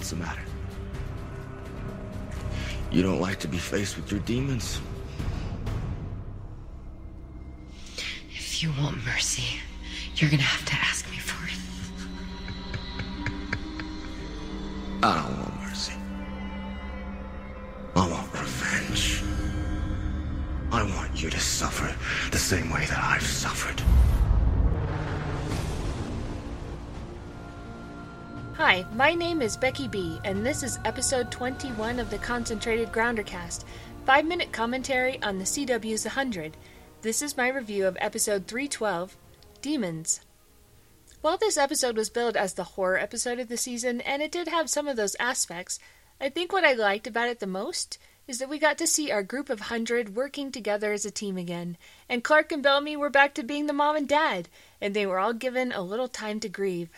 What's the matter? You don't like to be faced with your demons? If you want mercy, you're gonna have to ask me for it. I don't want mercy. I want revenge. I want you to suffer the same way that I've suffered. Hi, my name is Becky B, and this is episode 21 of the Concentrated Groundercast, 5 minute commentary on the CW's 100. This is my review of episode 312 Demons. While this episode was billed as the horror episode of the season, and it did have some of those aspects, I think what I liked about it the most is that we got to see our group of 100 working together as a team again, and Clarke and Bellamy were back to being the mom and dad, and they were all given a little time to grieve.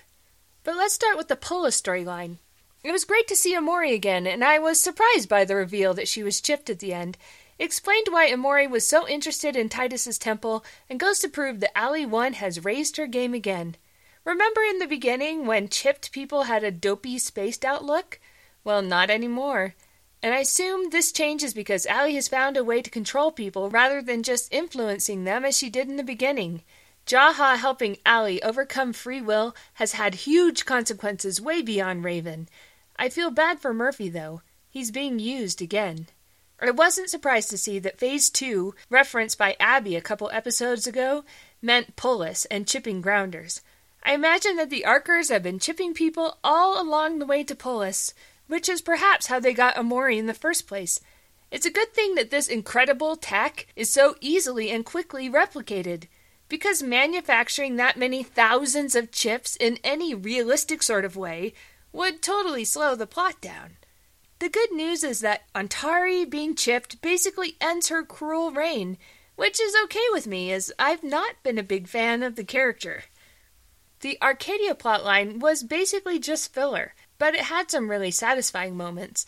But let's start with the Polis storyline. It was great to see Emori again, and I was surprised by the reveal that she was chipped at the end. It explained why Emori was so interested in Titus's temple, and goes to prove that Ali One has raised her game again. Remember in the beginning when chipped people had a dopey, spaced out look? Well, not anymore. And I assume this change is because Ali has found a way to control people rather than just influencing them as she did in the beginning. Jaha helping Ali overcome free will has had huge consequences way beyond Raven. I feel bad for Murphy, though. He's being used again. I wasn't surprised to see that Phase 2, referenced by Abby a couple episodes ago, meant Polis and chipping grounders. I imagine that the Arkers have been chipping people all along the way to Polis, which is perhaps how they got Emori in the first place. It's a good thing that this incredible tech is so easily and quickly replicated because manufacturing that many thousands of chips in any realistic sort of way would totally slow the plot down. The good news is that Ontari being chipped basically ends her cruel reign, which is okay with me as I've not been a big fan of the character. The Arcadia plotline was basically just filler, but it had some really satisfying moments.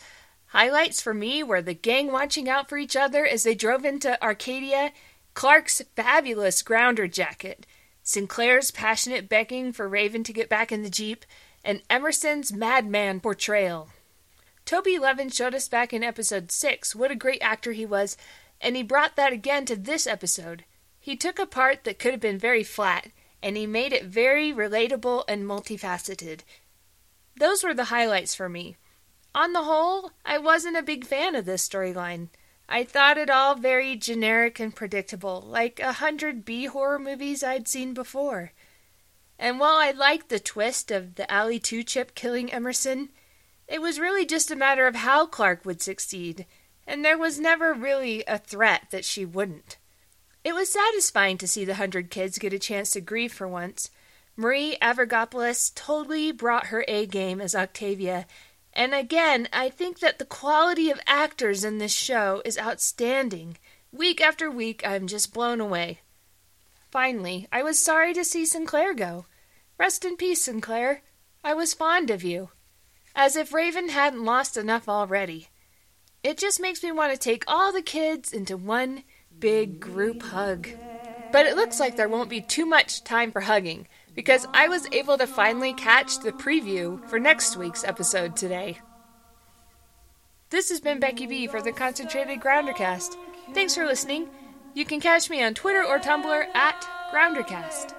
Highlights for me were the gang watching out for each other as they drove into Arcadia Clarke's fabulous grounder jacket, Sinclair's passionate begging for Raven to get back in the Jeep, and Emerson's madman portrayal. Toby Levin showed us back in episode 6 what a great actor he was, and he brought that again to this episode. He took a part that could have been very flat, and he made it very relatable and multifaceted. Those were the highlights for me. On the whole, I wasn't a big fan of this storyline. I thought it all very generic and predictable, like a hundred B horror movies I'd seen before. And while I liked the twist of the Ali 2 chip killing Emerson, it was really just a matter of how Clarke would succeed, and there was never really a threat that she wouldn't. It was satisfying to see the hundred kids get a chance to grieve for once. Marie Avgeropoulos totally brought her A game as Octavia, and again, I think that the quality of actors in this show is outstanding. Week after week, I'm just blown away. Finally, I was sorry to see Sinclair go. Rest in peace, Sinclair. I was fond of you. As if Raven hadn't lost enough already. It just makes me want to take all the kids into one big group hug. But it looks like there won't be too much time for hugging because I was able to finally catch the preview for next week's episode today. This has been Becky B for the Concentrated Groundercast. Thanks for listening. You can catch me on Twitter or Tumblr at Groundercast.